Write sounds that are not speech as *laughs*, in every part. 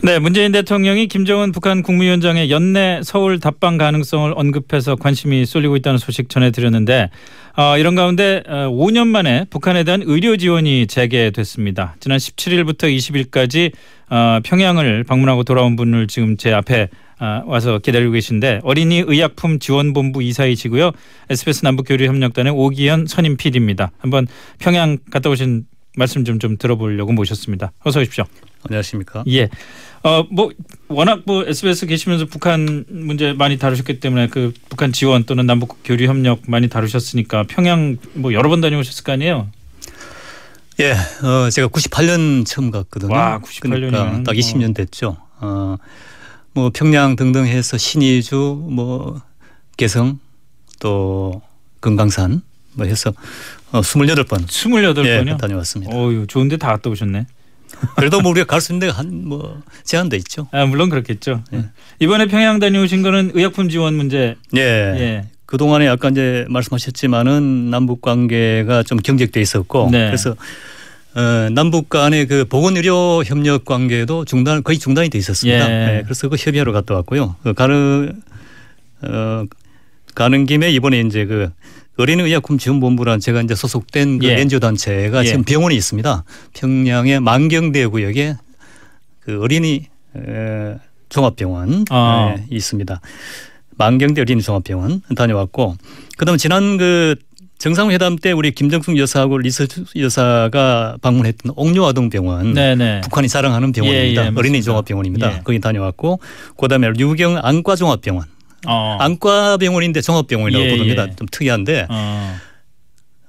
네, 문재인 대통령이 김정은 북한 국무위원장의 연내 서울 답방 가능성을 언급해서 관심이 쏠리고 있다는 소식 전해드렸는데 어, 이런 가운데 어, 5년 만에 북한에 대한 의료 지원이 재개됐습니다. 지난 17일부터 20일까지 어, 평양을 방문하고 돌아온 분을 지금 제 앞에 어, 와서 기다리고 계신데 어린이 의약품 지원본부 이사이시고요. SBS 남북교류협력단의 오기현 선임 PD입니다. 한번 평양 갔다 오신 말씀 좀 좀 들어보려고 모셨습니다. 어서 오십시오. 안녕하십니까? 예. 어 뭐 워낙 뭐 SBS 계시면서 북한 문제 많이 다루셨기 때문에 그 북한 지원 또는 남북 교류 협력 많이 다루셨으니까 평양 뭐 여러 번 다녀오셨을 거 아니에요? 예, 어, 제가 98년 처음 갔거든요. 와, 98 년이면 그러니까 딱 20년 됐죠. 어, 뭐 평양 등등 해서 신의주, 뭐 개성, 또 금강산 뭐 해서 어, 28번 28번이요? 예, 다녀왔습니다. 어유 좋은데 다 갔다 오셨네. 그래도 뭐 우리가 갈 수 있는 데가 한 뭐 제한돼 있죠. 아 물론 그렇겠죠. 예. 이번에 평양 다녀오신 거는 의약품 지원 문제. 예. 예. 그 동안에 아까 이제 말씀하셨지만은 남북 관계가 좀 경직돼 있었고 네. 그래서 어, 남북 간의 그 보건 의료 협력 관계도 중단 거의 중단이 돼 있었습니다. 예. 네, 그래서 그 협의하러 갔다 왔고요. 그 가는 어, 가는 김에 이번에 이제 그 어린이의약품 지원본부란 제가 이제 소속된 그 예. NGO 단체가 예. 지금 병원이 있습니다. 평양의 만경대 구역에 그 어린이 에, 종합병원 아. 에, 있습니다. 만경대 어린이 종합병원 다녀왔고 그다음 에 지난 그 정상회담 때 우리 김정숙 여사하고 리서 여사가 방문했던 옥류아동병원 네네. 북한이 자랑하는 병원입니다. 예, 예. 어린이 종합병원입니다. 예. 거기 다녀왔고 그다음에 류경 안과 종합병원 어. 안과 병원인데 종합병원이라고 예, 부릅니다. 예. 좀 특이한데 어.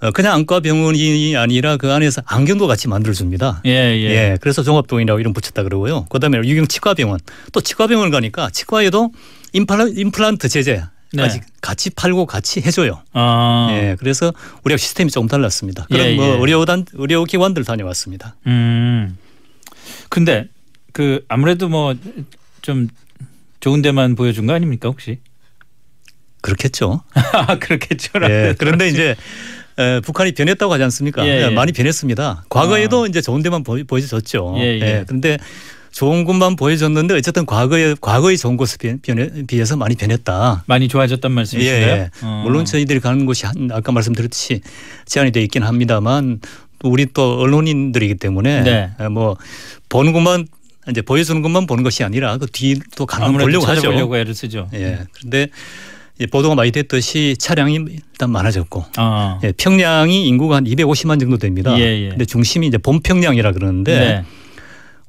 어, 그냥 안과 병원이 아니라 그 안에서 안경도 같이 만들어 줍니다. 예, 예. 예, 그래서 종합병원이라고 이름 붙였다 그러고요. 그다음에 유경 치과병원 또 치과병원 가니까 치과에도 임플란, 임플란트 제제 네. 까지 같이 팔고 같이 해줘요. 아. 예, 그래서 우리가 시스템이 조금 달랐습니다. 그런 예, 뭐 예. 의료단 의료기관들 다녀왔습니다. 음. 근데 그 아무래도 뭐 좀 좋은 데만 보여준 거 아닙니까 혹시? 그렇겠죠. *laughs* 아 그렇겠죠. 예, 그런데 이제 에, 북한이 변했다고 하지 않습니까? 예, 예. 예, 많이 변했습니다. 과거에도 이제 좋은 데만 보여, 보여줬죠. 예, 예. 그런데 좋은 곳만 보여줬는데 어쨌든 과거에 과거의 좋은 곳에 비- 비해서 많이 변했다. 많이 좋아졌단 예, 말씀이신가요? 예. 어. 물론 저희들이 가는 곳이 한, 아까 말씀드렸듯이 제한이 돼 있긴 합니다만 또 우리 또 언론인들이기 때문에 네. 에, 뭐 보는 것만 이제 보여주는 것만 보는 것이 아니라 그 뒤도 가면 아무래도 보려고 하죠. 찾아보려고 애를 쓰죠. 예. 그런데 보도가 많이 됐듯이 차량이 일단 많아졌고 아. 예, 평양이 인구가 한 250만 정도 됩니다. 예, 예. 근데 중심이 이제 본평양이라 그러는데 네.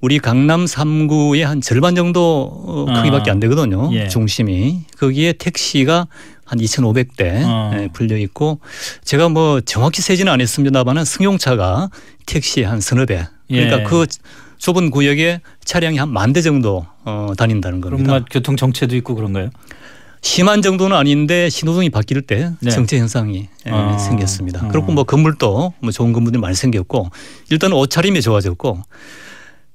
우리 강남 3구의 한 절반 정도 어, 아. 크기밖에 안 되거든요. 예. 중심이 거기에 택시가 한 2,500대 어. 예, 불려 있고 제가 뭐 정확히 세지는 않았습니다만은 승용차가 택시 한 서너 대. 그러니까 예. 그 좁은 구역에 차량이 한 만 대 정도 어, 다닌다는 그럼 겁니다. 뭐 교통 정체도 있고 그런가요? 심한 정도는 아닌데 신호등이 바뀔 때 네. 정체 현상이 예, 아. 생겼습니다. 어. 그렇고 뭐 건물도 뭐 좋은 건물들이 많이 생겼고 일단 옷차림이 좋아졌고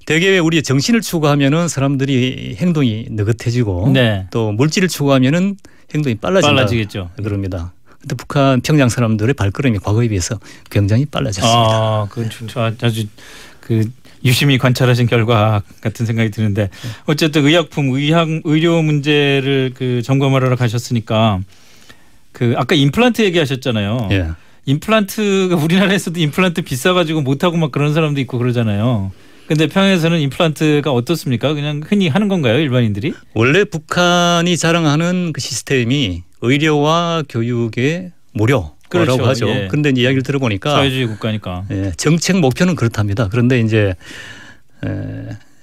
대개 우리 정신을 추구하면은 사람들이 행동이 느긋해지고 네. 또 물질을 추구하면은 행동이 빨라진다 빨라지겠죠. 그럽니다. 근데 북한 평양 사람들의 발걸음이 과거에 비해서 굉장히 빨라졌습니다. 아, 그건 아주 그 유심히 관찰하신 결과 같은 생각이 드는데 어쨌든 의약품, 의학, 의료 문제를 그 점검하러 가셨으니까 그 아까 임플란트 얘기하셨잖아요. 예. 임플란트가 우리나라에서도 임플란트 비싸가지고 못하고 막 그런 사람도 있고 그러잖아요. 근데 평양에서는 임플란트가 어떻습니까? 그냥 흔히 하는 건가요, 일반인들이? 원래 북한이 자랑하는 그 시스템이 의료와 교육의 무료라고 그렇죠. 하죠. 예. 그런데 이제 이야기를 들어보니까 사회주의 국가니까. 예, 정책 목표는 그렇답니다. 그런데 이제 에,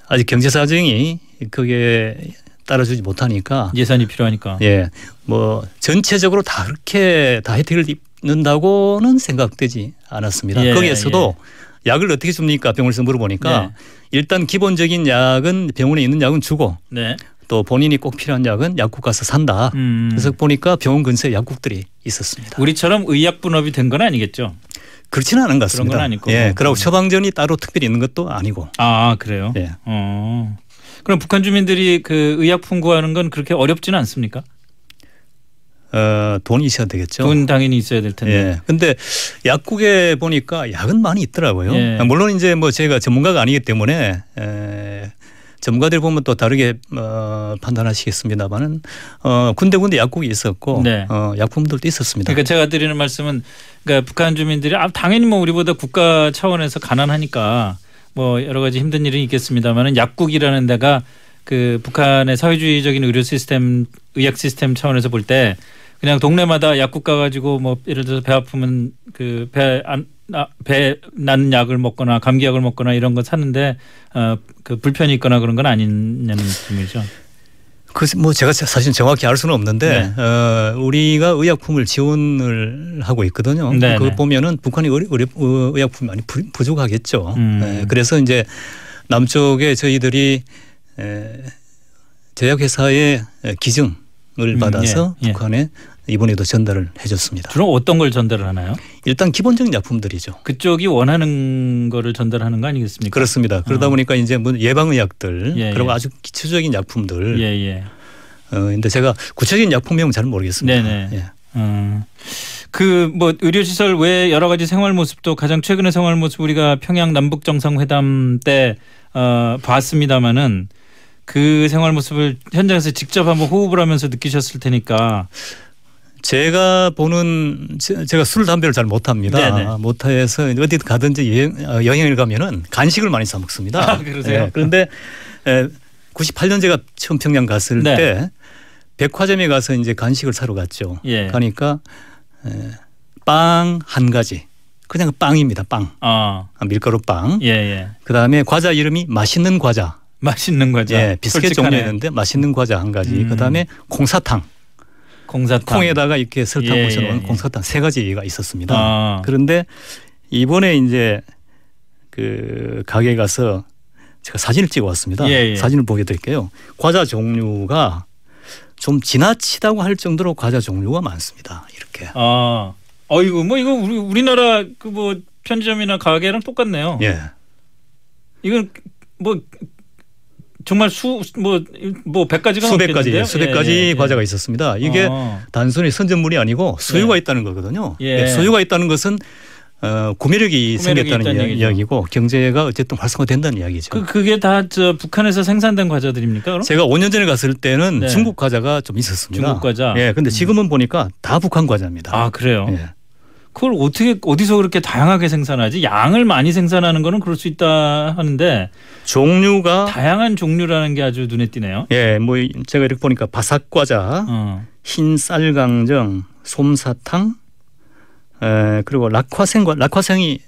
아직 경제 사정이 그게 따라주지 못하니까 예산이 필요하니까. 예, 뭐 전체적으로 다 그렇게 다 혜택을 입는다고는 생각되지 않았습니다. 예, 거기에서도 약을 어떻게 줍니까? 병원에서 물어보니까 네. 일단 기본적인 약은 병원에 있는 약은 주고 네. 또 본인이 꼭 필요한 약은 약국 가서 산다. 음. 그래서 보니까 병원 근처에 약국들이 있었습니다. 우리처럼 의약 분업이 된 건 아니겠죠? 그렇지는 않은 것 같습니다. 그런 건 아닐 거고. 예, 그리고 처방전이 따로 특별히 있는 것도 아니고. 아 그래요? 예. 어. 그럼 북한 주민들이 그 의약품 구하는 건 그렇게 어렵지는 않습니까? 어, 돈이 있어야 되겠죠. 돈 당연히 있어야 될 텐데. 예. 근데 약국에 보니까 약은 많이 있더라고요. 예. 물론 이제 뭐 제가 전문가가 아니기 때문에 에, 전문가들 보면 또 다르게 어, 판단하시겠습니다만은 어, 군데군데 약국이 있었고 네. 어, 약품들도 있었습니다. 그러니까 제가 드리는 말씀은 그러니까 북한 주민들이 아, 당연히 뭐 우리보다 국가 차원에서 가난하니까 뭐 여러 가지 힘든 일은 있겠습니다만은 약국이라는 데가 그 북한의 사회주의적인 의료 시스템, 의학 시스템 차원에서 볼 때 그냥 동네마다 약국 가가지고 뭐 예를 들어서 배 아프면 그 그배안 배 나는 약을 먹거나 감기약을 먹거나 이런 거 사는데 어 그 불편이 있거나 그런 건 아니냐는 느낌이죠. 그뭐 제가 사실 정확히 알 수는 없는데 네. 어, 우리가 의약품을 지원을 하고 있거든요. 네, 그거 네. 보면은 북한이 의료, 어, 의약품이 많이 부- 부족하겠죠. 음. 네, 그래서 이제 남쪽에 저희들이 에, 제약회사의 기증 을 음, 받아서 예, 예. 북한에 이번에도 전달을 해줬습니다. 주로 어떤 걸 전달을 하나요? 일단 기본적인 약품들이죠. 그쪽이 원하는 거를 전달하는 거 아니겠습니까? 그렇습니다. 그러다 어. 보니까 이제 뭐 예방의약들 예, 그리고 예. 아주 기초적인 약품들. 예, 예. 어, 근데 제가 구체적인 약품명은 잘 모르겠습니다. 네네. 예. 음. 그뭐 의료시설 외 여러 가지 생활 모습도 가장 최근의 생활 모습 우리가 평양 남북 정상회담 때 어, 봤습니다마는 그 생활 모습을 현장에서 직접 한번 호흡을 하면서 느끼셨을 테니까 제가 보는 제- 제가 술 담배를 잘 못합니다. 못해서 어디 가든지 여행, 어, 여행을 가면은 간식을 많이 사 먹습니다. 아, 그러세요? 예, 그런데 에, 98년 제가 처음 평양 갔을 네. 때 백화점에 가서 이제 간식을 사러 갔죠. 예. 가니까 빵 한 가지. 그냥 빵입니다. 빵. 아, 아, 밀가루 빵. 예, 예. 그다음에 과자 이름이 맛있는 과자. 맛있는 과자. 예, 비스켓. 종류였는데 맛있는 과자 한 가지. 음. 그다음에 콩사탕. 공사탕. 콩에다가 이렇게 설탕 예, 묻혀놓은 예, 예. 콩사탕 세 가지가 있었습니다. 아, 그런데 이번에 이제 그 가게 가서 제가 사진을 찍어 왔습니다. 예, 예. 사진을 보여드릴게요. 과자 종류가 좀 지나치다고 할 정도로 과자 종류가 많습니다. 이렇게. 아, 어이구 뭐 이거 우리 우리나라 그 뭐 편의점이나 가게랑 똑같네요. 예. 이건 뭐 정말 수뭐뭐백 가지가 수백 가지? 수백 예, 가지 예, 예. 과자가 있었습니다. 이게 어. 단순히 선전물이 아니고 수요가 예. 있다는 거거든요. 예. 예, 수요가 있다는 것은 어, 구매력이, 구매력이 생겼다는 이야-. 이야 기고 경제가 어쨌든 활성화된다는 이야기죠. 그 그게 다 저 북한에서 생산된 과자들입니까? 그럼? 제가 5년 전에 갔을 때는 네. 중국 과자가 좀 있었습니다. 중국 과자? 예, 근데 지금은 보니까 다 북한 과자입니다. 아 그래요. 예. 그걸 어떻게 어디서 그렇게 다양하게 생산하지? 양을 많이 생산하는 거는 그럴 수 있다 하는데 종류가 다양한 종류라는 게 아주 눈에 띄네요. 예, 뭐 제가 이렇게 보니까 바삭 과자, 어. 흰 쌀강정, 솜사탕, 에, 그리고 낙화생 과 낙화생이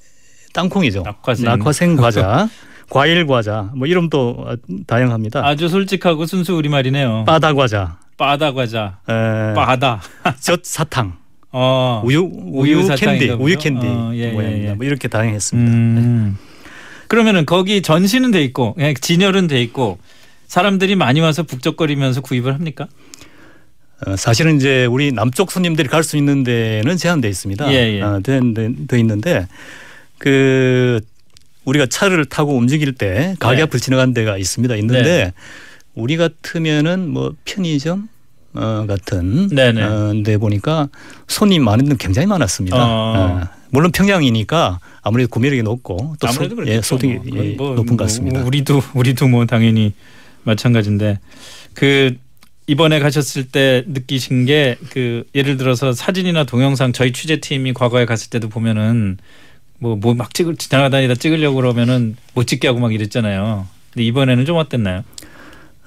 땅콩이죠. 낙화생. 과자, *laughs* 과일 과자, 뭐 이름도 다양합니다. 아주 솔직하고 순수 우리 말이네요. 바다 과자, 바다 과자. 에, 바다. 젖 사탕, 어. 우유 우유 우유 캔디, 우유? 캔디 어, 예, 예, 모양입니다. 예. 뭐 이렇게 다양했습니다. 음. 그러면은 거기 전시는 돼 있고 그냥 진열은 돼 있고 사람들이 많이 와서 북적거리면서 구입을 합니까? 어, 사실은 이제 우리 남쪽 손님들이 갈 수 있는 데는 제한돼 있습니다. 예, 예. 어, 돼, 돼, 돼 있는데 그 우리가 차를 타고 움직일 때 가게 네. 앞을 지나간 데가 있습니다. 있는데 네. 우리 같으면은 뭐 편의점 어, 같은 네네. 어, 데 보니까 손님 많은 굉장히 많았습니다. 어. 어, 물론 평양이니까 아무래도 구매력이 높고 또 아무래도 소. 예, 소득이 뭐. 예, 뭐, 높은 뭐, 것 같습니다. 우리도 우리도 뭐 당연히 마찬가지인데 그 이번에 가셨을 때 느끼신 게 그 예를 들어서 사진이나 동영상 저희 취재팀이 과거에 갔을 때도 보면은 뭐 뭐 막 찍을 지나가다니다 찍으려고 그러면은 못 찍게 하고 막 이랬잖아요. 근데 이번에는 좀 어땠나요?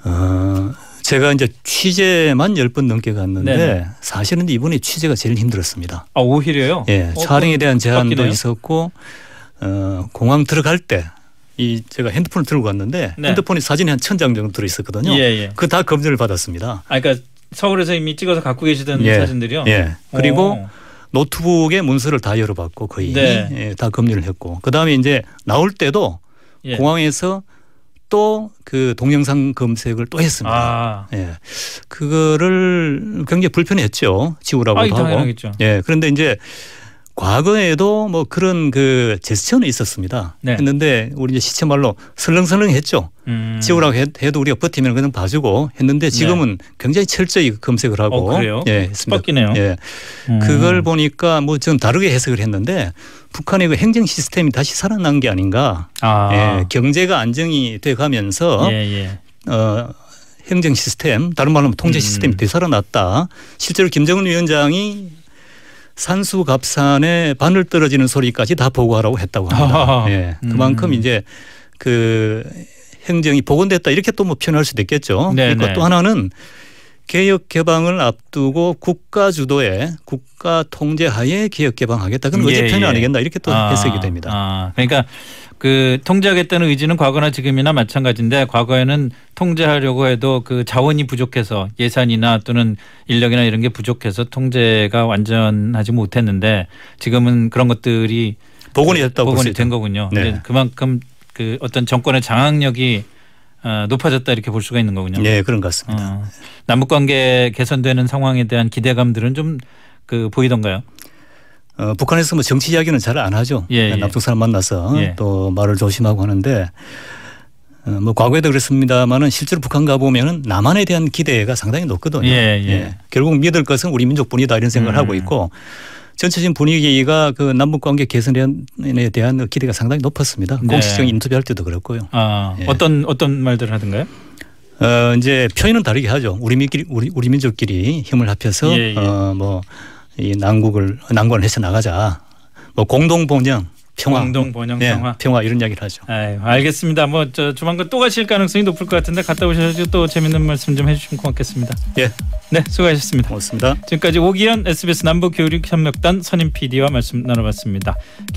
어, 제가 이제 취재만 열번 넘게 갔는데 네네. 사실은 이번에 취재가 제일 힘들었습니다. 아 오히려요? 예, 어, 촬영에 대한 제한도 바뀌네요. 있었고 어, 공항 들어갈 때 이 제가 핸드폰을 들고 갔는데 네. 핸드폰에 사진이 한 천 장 정도 들어 있었거든요. 예 예. 그 다 검증을 받았습니다. 아 그러니까 서울에서 이미 찍어서 갖고 계시던 예. 사진들이요. 예. 그리고 오. 노트북의 문서를 다 열어봤고 거의 네. 예, 다 검열을 했고 그 다음에 이제 나올 때도 예. 공항에서 또 그 동영상 검색을 또 했습니다. 아, 예. 그거를 굉장히 불편했죠. 지우라고 아, 하고. 당연하겠죠. 예. 그런데 이제 과거에도 뭐 그런 그 제스처는 있었습니다. 네. 했는데 우리 이제 시체 말로 설렁설렁했죠. 음. 지우라고 해- 해도 우리가 버티면 그냥 봐주고 했는데 지금은 굉장히 철저히 검색을 하고 네. 어, 그래요? 예, 했습니다. 뜻밖이네요. 예. 음. 그걸 보니까 뭐 좀 다르게 해석을 했는데 북한의 그 행정 시스템이 다시 살아난 게 아닌가. 아. 예, 경제가 안정이 돼 가면서 예, 예. 어, 행정 시스템, 다른 말로 통제 음. 시스템이 되살아났다. 실제로 김정은 위원장이 산수갑산에 바늘 떨어지는 소리까지 다 보고하라고 했다고 합니다. 예, 음. 그만큼 이제 그 행정이 복원됐다 이렇게 또 뭐 표현할 수도 있겠죠. 네, 그리고 네. 또 하나는 개혁 개방을 앞두고 국가 주도의 국가 통제 하에 개혁 개방하겠다. 의지 예, 표현 예. 아니겠나 이렇게 또 아, 해석이 됩니다. 아, 그러니까 그 통제하겠다는 의지는 과거나 지금이나 마찬가지인데 과거에는 통제하려고 해도 그 자원이 부족해서 예산이나 또는 인력이나 이런 게 부족해서 통제가 완전하지 못했는데 지금은 그런 것들이 복원이 됐다고 복원이. 된 거군요. 네. 그만큼 그 어떤 정권의 장악력이 어, 높아졌다 이렇게 볼 수가 있는 거군요. 네, 그런 것 같습니다. 어, 남북 관계 개선되는 상황에 대한 기대감들은 좀 그 보이던가요? 어, 북한에서 뭐 정치 이야기는 잘 안 하죠. 예, 예. 남쪽 사람 만나서 예. 또 말을 조심하고 하는데 어, 뭐 과거에도 그랬습니다만은 실제로 북한 가 보면은 남한에 대한 기대가 상당히 높거든요. 예, 예. 결국 믿을 것은 우리 민족뿐이다 이런 생각을 음. 하고 있고 전체적인 분위기가 그 남북 관계 개선에 대한 기대가 상당히 높았습니다. 네. 공식적인 인터뷰할 때도 그렇고요. 아, 예. 어떤 어떤 말들을 하던가요? 어 이제 표현은 다르게 하죠. 우리 민끼리 우리 우리 민족끼리 힘을 합해서 예, 예. 어 뭐이 난국을 난관을 해서 나가자. 뭐 공동 번영, 평화, 공동 번영 예, 평화. 평화 이런 이야기를 하죠. 아유, 알겠습니다. 뭐저 조만간 또 가실 가능성이 높을 것 같은데 갔다 오셔서 또 재밌는 말씀 좀 해주시면 고맙겠습니다. 예, 네, 수고하셨습니다. 고맙습니다. 지금까지 오기현 SBS 남북교육협력단 선임 PD와 말씀 나눠봤습니다.